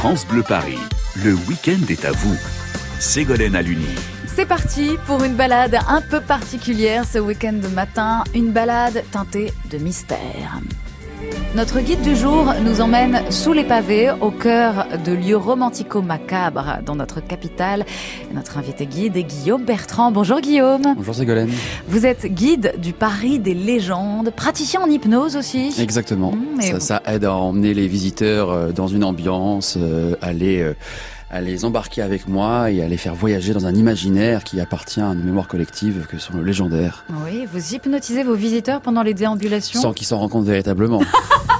France Bleu Paris, le week-end est à vous. Ségolène Aluni. C'est parti pour une balade un peu particulière ce week-end de matin, une balade teintée de mystère. Notre guide du jour nous emmène sous les pavés, au cœur de lieux romantico-macabres dans notre capitale. Notre invité guide est Guillaume Bertrand. Bonjour Guillaume. Bonjour Ségolène. Vous êtes guide du Paris des légendes, praticien en hypnose aussi. Exactement. Mmh, ça, ça, aide à emmener les visiteurs euh, dans une ambiance, euh, aller... Euh, à les embarquer avec moi et à les faire voyager dans un imaginaire qui appartient à une mémoire collective que sont le légendaire. Oui, vous hypnotisez vos visiteurs pendant les déambulations Sans qu'ils s'en rendent compte véritablement.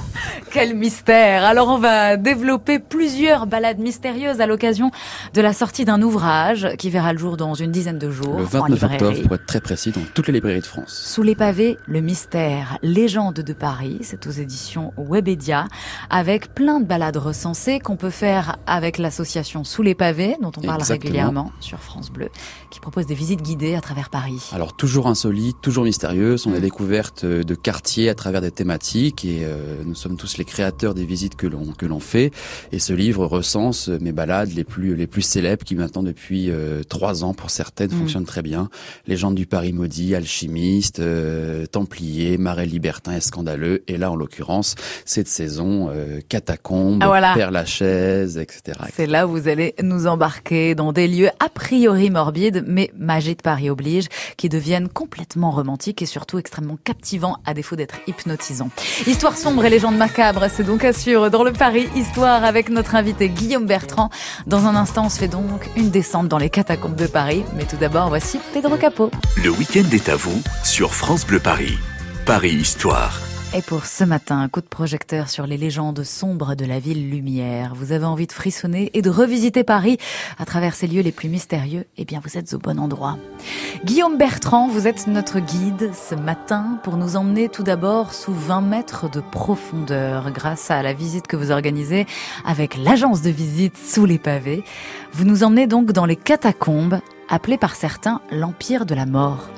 Quel mystère Alors on va développer plusieurs balades mystérieuses à l'occasion de la sortie d'un ouvrage qui verra le jour dans une dizaine de jours. Le 29 octobre pour être très précis dans toutes les librairies de France. Sous les pavés, le mystère, légende de Paris, c'est aux éditions Webedia, avec plein de balades recensées qu'on peut faire avec l'association Sous les pavés, dont on parle régulièrement sur France Bleu, qui propose des visites guidées à travers Paris. Alors toujours insolites, toujours mystérieuses, on a mm. découverte de quartiers à travers des thématiques et euh, nous sommes tous les créateurs des visites que l'on que l'on fait. Et ce livre recense mes balades les plus les plus célèbres qui maintenant depuis euh, trois ans pour certaines mm. fonctionnent très bien. Légende du Paris maudit, alchimiste, euh, templier, marais libertin et scandaleux. Et là en l'occurrence cette saison euh, catacombe, ah, Père Lachaise, etc. C'est là où vous allez nous embarquer dans des lieux a priori morbides, mais magie de Paris oblige, qui deviennent complètement romantiques et surtout extrêmement captivants à défaut d'être hypnotisants. Histoire sombre et légende macabre c'est donc assure dans le Paris Histoire avec notre invité Guillaume Bertrand. Dans un instant, on se fait donc une descente dans les catacombes de Paris. Mais tout d'abord, voici Pedro Capot. Le week-end est à vous sur France Bleu Paris. Paris Histoire. Et pour ce matin, un coup de projecteur sur les légendes sombres de la ville lumière. Vous avez envie de frissonner et de revisiter Paris à travers ces lieux les plus mystérieux? Eh bien, vous êtes au bon endroit. Guillaume Bertrand, vous êtes notre guide ce matin pour nous emmener tout d'abord sous 20 mètres de profondeur grâce à la visite que vous organisez avec l'agence de visite sous les pavés. Vous nous emmenez donc dans les catacombes, appelées par certains l'Empire de la Mort.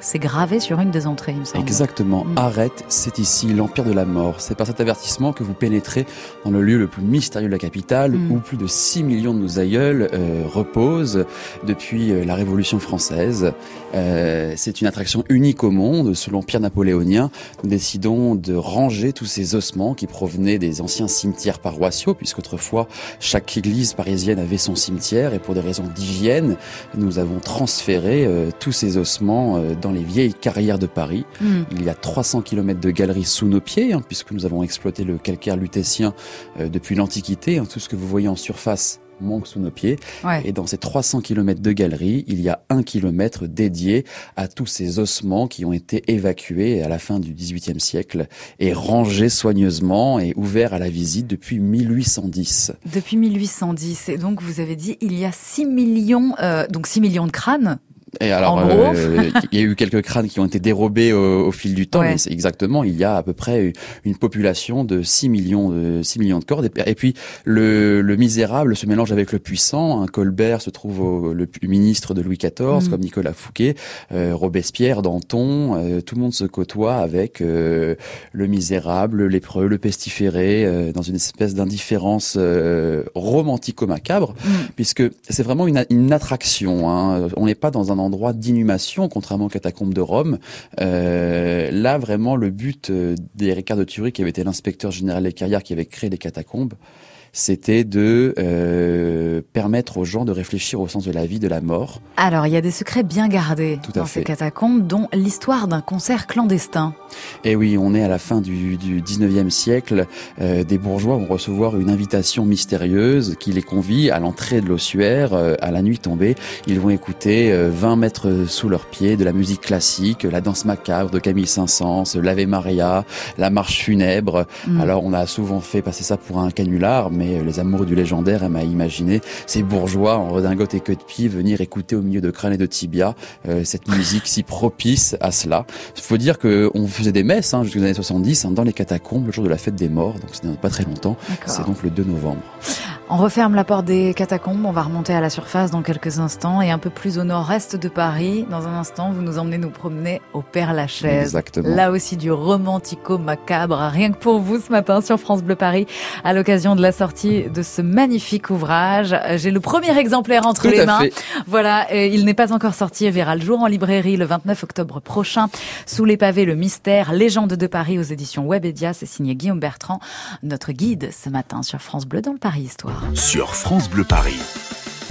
C'est gravé sur une des entrées, il me semble. Exactement. Mm. Arrête, c'est ici l'Empire de la Mort. C'est par cet avertissement que vous pénétrez dans le lieu le plus mystérieux de la capitale, mm. où plus de 6 millions de nos aïeuls euh, reposent depuis euh, la Révolution française. Euh, c'est une attraction unique au monde. Sous l'Empire napoléonien, nous décidons de ranger tous ces ossements qui provenaient des anciens cimetières paroissiaux, puisqu'autrefois, chaque église parisienne avait son cimetière, et pour des raisons d'hygiène, nous avons transféré euh, tous ces ossements euh, dans les vieilles carrières de Paris. Hmm. Il y a 300 km de galeries sous nos pieds, hein, puisque nous avons exploité le calcaire lutétien euh, depuis l'Antiquité. Hein, tout ce que vous voyez en surface manque sous nos pieds. Et dans ces 300 km de galeries, il y a un kilomètre dédié à tous ces ossements qui ont été évacués à la fin du XVIIIe siècle et rangés soigneusement et ouverts à la visite depuis 1810. Depuis 1810. Et donc, vous avez dit, il y a 6 millions, euh, donc 6 millions de crânes et alors, euh, il y a eu quelques crânes qui ont été dérobés au, fil du temps, mais c'est exactement, il y a à peu près une population de 6 millions de 6 millions de corps. Et puis le, le misérable se mélange avec le puissant. Un Colbert se trouve au, le, ministre de Louis XIV, mm. comme Nicolas Fouquet, euh, Robespierre, Danton. Euh, tout le monde se côtoie avec le misérable, lépreux, le pestiféré, dans une espèce d'indifférence romantico-macabre, mm. puisque c'est vraiment une, une attraction. Hein. On n'est pas dans un endroit d'inhumation, contrairement aux catacombes de Rome. Euh, là, vraiment, le but euh, d'Éric de Thury, qui avait été l'inspecteur général des carrières, qui avait créé les catacombes, c'était de euh, permettre aux gens de réfléchir au sens de la vie, de la mort. Alors, il y a des secrets bien gardés dans ces catacombes, dont l'histoire d'un concert clandestin. Et eh oui, on est à la fin du, du 19e siècle. Euh, des bourgeois vont recevoir une invitation mystérieuse qui les convie à l'entrée de l'ossuaire euh, à la nuit tombée. Ils vont écouter 20 mètres sous leurs pieds de la musique classique, la danse macabre de Camille Saint-Saëns, l'Ave Maria, la marche funèbre. Mm. Alors, on a souvent fait passer ça pour un canular, mais les amoureux du légendaire aiment à imaginer ces bourgeois en redingote et queue de pie venir écouter au milieu de crâne et de tibia euh, cette musique si propice à cela. Il faut dire qu'on faisait des messes hein, jusqu'aux années 70 hein, dans les catacombes le jour de la fête des morts, donc ce n'est pas très longtemps. C'est donc le 2 novembre. On referme la porte des catacombes, on va remonter à la surface dans quelques instants et un peu plus au nord-est de Paris. Dans un instant, vous nous emmenez nous promener au Père Lachaise. Exactement. Là aussi du romantico macabre, rien que pour vous ce matin sur France Bleu Paris, à l'occasion de la sortie de ce magnifique ouvrage. J'ai le premier exemplaire entre Tout les à mains. fait. Voilà, et il n'est pas encore sorti et verra le jour en librairie le 29 octobre prochain. Sous les pavés, le mystère, légende de Paris aux éditions Webedia. C'est signé Guillaume Bertrand, notre guide ce matin sur France Bleu dans le Paris Histoire. Sur France Bleu Paris.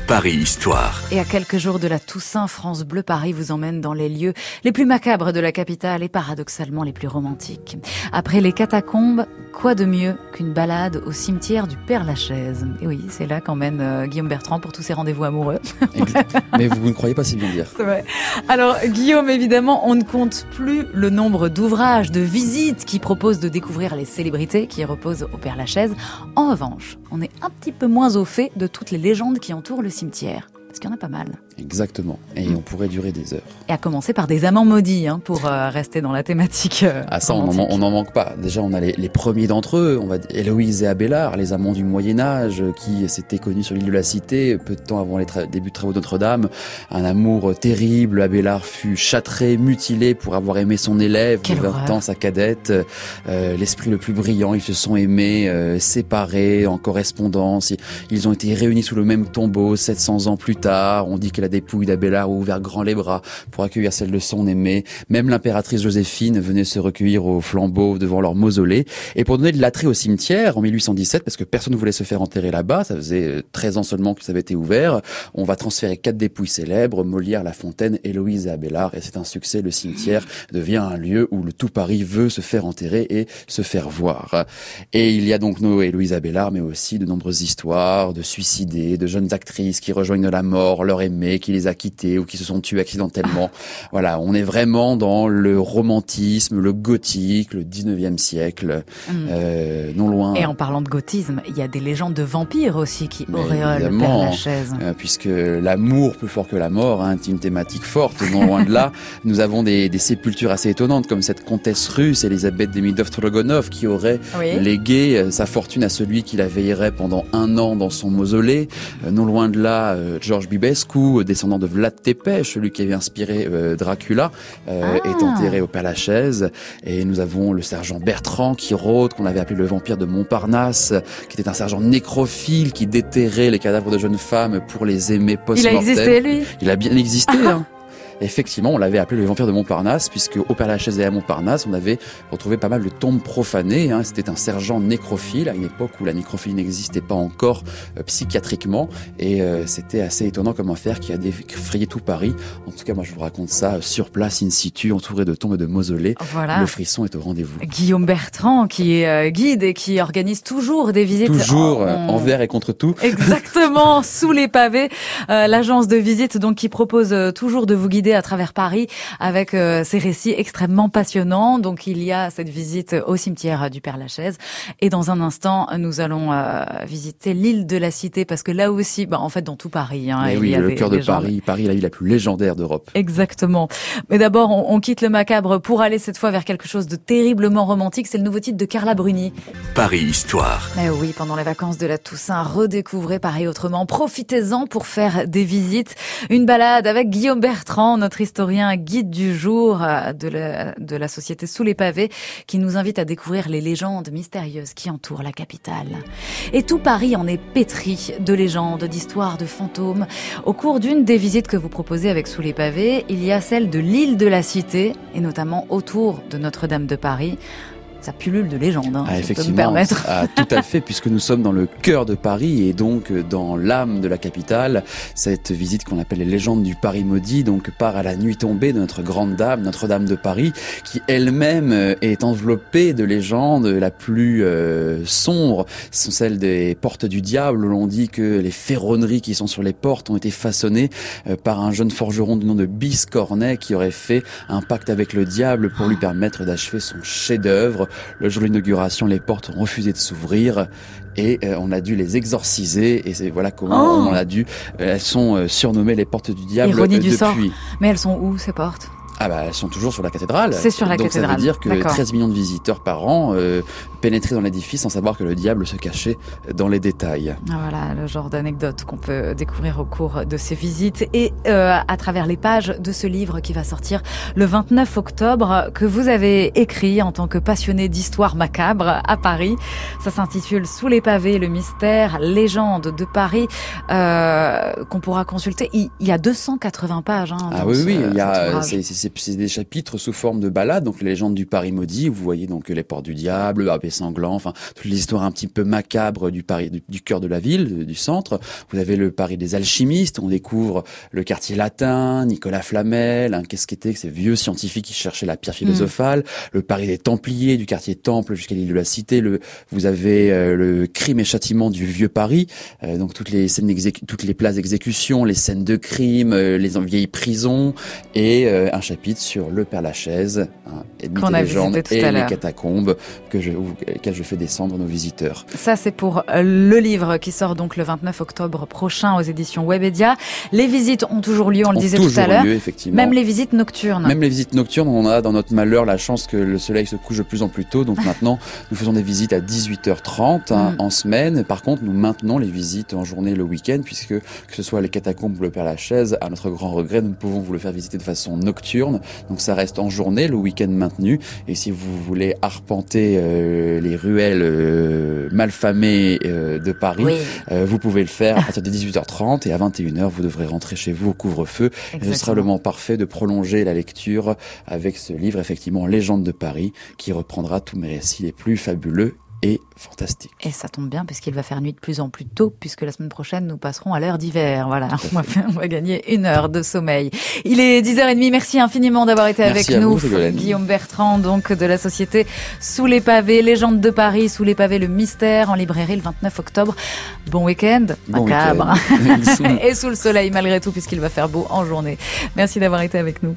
Paris Histoire. Et à quelques jours de la Toussaint, France Bleu Paris vous emmène dans les lieux les plus macabres de la capitale et paradoxalement les plus romantiques. Après les catacombes, quoi de mieux qu'une balade au cimetière du Père Lachaise? Et oui, c'est là qu'emmène euh, Guillaume Bertrand pour tous ses rendez-vous amoureux. Mais vous, ne croyez pas si bien dire. C'est vrai. Alors, Guillaume, évidemment, on ne compte plus le nombre d'ouvrages, de visites qui proposent de découvrir les célébrités qui reposent au Père Lachaise. En revanche, on est un petit peu moins au fait de toutes les légendes qui entourent le cimetière. Parce qu'il y en a pas mal. Exactement. Et on pourrait durer des heures. Et à commencer par des amants maudits, hein, pour euh, rester dans la thématique. euh, Ah ça, on romantique. n'en on n'en manque pas. Déjà, on a les, les premiers d'entre eux. On va dire Héloïse et Abélard, les amants du Moyen Âge, euh, qui s'étaient connus sur l'île de la Cité peu de temps avant les débuts de travaux de Notre-Dame. Un amour terrible. Abélard fut châtré, mutilé pour avoir aimé son élève Quelle de 20 horreur. ans, sa cadette. Euh, L'esprit le plus brillant. Ils se sont aimés, euh, séparés, en correspondance. Ils, ont été réunis sous le même tombeau 700 ans plus tard. On dit que la dépouille d'Abélard a ouvert grand les bras pour accueillir celle de son aimé. Même l'impératrice Joséphine venait se recueillir au flambeau devant leur mausolée. Et pour donner de l'attrait au cimetière, en 1817, parce que personne ne voulait se faire enterrer là-bas, ça faisait euh, 13 ans seulement que ça avait été ouvert, on va transférer quatre dépouilles célèbres, Molière, La Fontaine, Héloïse et Abélard, et c'est un succès. Le cimetière devient un lieu où le tout Paris veut se faire enterrer et se faire voir. Et il y a donc nos Héloïse Abélard, mais aussi de nombreuses histoires de suicidés, de jeunes actrices qui rejoignent la mort, leur aimé, qui les a quittés ou qui se sont tués accidentellement. Voilà, on est vraiment dans le romantisme, le gothique, le 19e siècle, Mm. euh, non loin. Et en parlant de gothisme, il y a des légendes de vampires aussi qui Mais auréolent le Père. Lachaise. Euh, puisque l'amour plus fort que la mort, hein, c'est une thématique forte, non loin de là. Nous avons des, des sépultures assez étonnantes, comme cette comtesse russe, Elisabeth Demidov-Strogonov, qui aurait Oui. légué euh, sa fortune à celui qui la veillerait pendant un an dans son mausolée. Euh, non loin de là, euh, Georges Bibescu, descendant de Vlad Tepes, celui qui avait inspiré euh, Dracula, euh, Ah. est enterré au Père Lachaise. Et nous avons le sergent Bertrand qui rôde, qu'on avait appelé le vampire de Montparnasse, qui était un sergent nécrophile qui déterrait les cadavres de jeunes femmes pour les aimer Il a post-mortem. existé, lui? Il a bien existé, hein. Effectivement, on l'avait appelé le vampire de Montparnasse, puisque au Père Lachaise et à Montparnasse, on avait retrouvé pas mal de tombes profanées. Hein. C'était un sergent nécrophile à une époque où la nécrophilie n'existait pas encore euh, psychiatriquement, et euh, c'était assez étonnant comme affaire qui a effrayé tout Paris. En tout cas, moi, je vous raconte ça euh, sur place, in situ, entouré de tombes et de mausolées. Voilà. Le frisson est au rendez-vous. Guillaume Bertrand, qui est euh, guide et qui organise toujours des visites. Toujours en- envers et contre tout. Exactement, sous les pavés, Euh, l'agence de visite donc qui propose toujours de vous guider à travers Paris avec euh, ces récits extrêmement passionnants. Donc il y a cette visite au cimetière du Père Lachaise et dans un instant nous allons euh, visiter l'île de la Cité parce que là aussi, bah, en fait dans tout Paris, hein, il oui, y a le cœur de légendes. Paris, Paris, la ville la plus légendaire d'Europe. Exactement. Mais d'abord, on, on quitte le macabre pour aller cette fois vers quelque chose de terriblement romantique. C'est le nouveau titre de Carla Bruni. Paris Histoire. Eh oui, pendant les vacances de la Toussaint, redécouvrez Paris autrement. Profitez-en pour faire des visites. Une balade avec Guillaume Bertrand, notre historien guide du jour euh, de la, de la société Sous les pavés, qui nous invite à découvrir les légendes mystérieuses qui entourent la capitale. Et tout Paris en est pétri de légendes, d'histoires, de fantômes. Au cours d'une des visites que vous proposez avec Sous les pavés, il y a celle de l'île de la Cité, et notamment autour de Notre-Dame de Paris. Ça pullule de légendes, hein, Ah, si me effectivement, permettre. ah, tout à fait, puisque nous sommes dans le cœur de Paris et donc euh, dans l'âme de la capitale. Cette visite qu'on appelle les légendes du Paris maudit, donc part à la nuit tombée de notre grande dame, Notre-Dame de Paris, qui elle-même euh, est enveloppée de légendes. La plus euh, sombre ce sont celles des portes du diable. L'on dit que les ferronneries qui sont sur les portes ont été façonnées euh, par un jeune forgeron du nom de Biscornet qui aurait fait un pacte avec le diable pour lui permettre d'achever son chef-d'œuvre. Le jour de l'inauguration, les portes ont refusé de s'ouvrir et euh, on a dû les exorciser et c'est voilà comment Oh on a dû. elles sont euh, surnommées les portes du diable Ironie euh, du depuis. sort. Mais elles sont où ces portes? Ah bah elles sont toujours sur la cathédrale. C'est sur la Donc cathédrale. ça veut dire que D'accord. 13 millions de visiteurs par an euh, pénétraient dans l'édifice sans savoir que le diable se cachait dans les détails. Ah, Voilà le genre d'anecdote qu'on peut découvrir au cours de ces visites et euh, à travers les pages de ce livre qui va sortir le 29 octobre que vous avez écrit en tant que passionné d'histoire macabre à Paris. Ça s'intitule Sous les pavés, le mystère, légende de Paris euh, qu'on pourra consulter. Il, y a 280 pages. Hein, Ah oui, ce- oui, il y a, ouvrage. c'est, c'est- des chapitres sous forme de balades, donc les légendes du Paris maudit. Vous voyez donc les portes du diable, l'abbé sanglant, enfin toutes les histoires un petit peu macabres du Paris, du, du cœur de la ville, du centre. Vous avez le Paris des alchimistes. On découvre le quartier latin, Nicolas Flamel, hein, qu'est-ce qu'était que ces vieux scientifiques qui cherchaient la pierre philosophale. Le Paris des Templiers, du quartier Temple jusqu'à l'île de la Cité. Le, vous avez euh, le crime et châtiment du vieux Paris, euh, donc toutes les scènes toutes les places d'exécution, les scènes de crime, euh, les vieilles prisons et euh, un chapitre sur le Père Lachaise, hein, et mythes et a légendes et à les catacombes que je, auxquelles je fais descendre nos visiteurs. Ça, c'est pour euh, le livre qui sort donc le 29 octobre prochain aux éditions Webedia. Les visites ont toujours lieu, on le disait tout à l'heure. Même les visites nocturnes. Même les visites nocturnes, on a dans notre malheur la chance que le soleil se couche de plus en plus tôt. Donc maintenant, nous faisons des visites à 18h30 hein, Mm. en semaine. Par contre, nous maintenons les visites en journée le week-end, puisque que ce soit les catacombes ou le Père Lachaise, à notre grand regret, nous ne pouvons vous le faire visiter de façon nocturne. Donc ça reste en journée, le week-end maintenu. Et si vous voulez arpenter euh, les ruelles euh, malfamées euh, de Paris, Oui, vous pouvez le faire à partir de 18h30 et à 21h, vous devrez rentrer chez vous au couvre-feu. Et ce sera le moment parfait de prolonger la lecture avec ce livre, effectivement, Légende de Paris, qui reprendra tous mes récits les plus fabuleux et fantastiques. Et ça tombe bien puisqu'il va faire nuit de plus en plus tôt, puisque la semaine prochaine, nous passerons à l'heure d'hiver. Voilà, on va, faire- on va gagner une heure de sommeil. Il est 10h30, merci infiniment d'avoir été Merci avec nous. vous. Guillaume Bertrand, donc de la société Sous les pavés, Légende de Paris, Sous les pavés, le mystère, en librairie le 29 octobre. Bon week-end, Bon macabre. Et sous le soleil malgré tout, puisqu'il va faire beau en journée. Merci d'avoir été avec nous.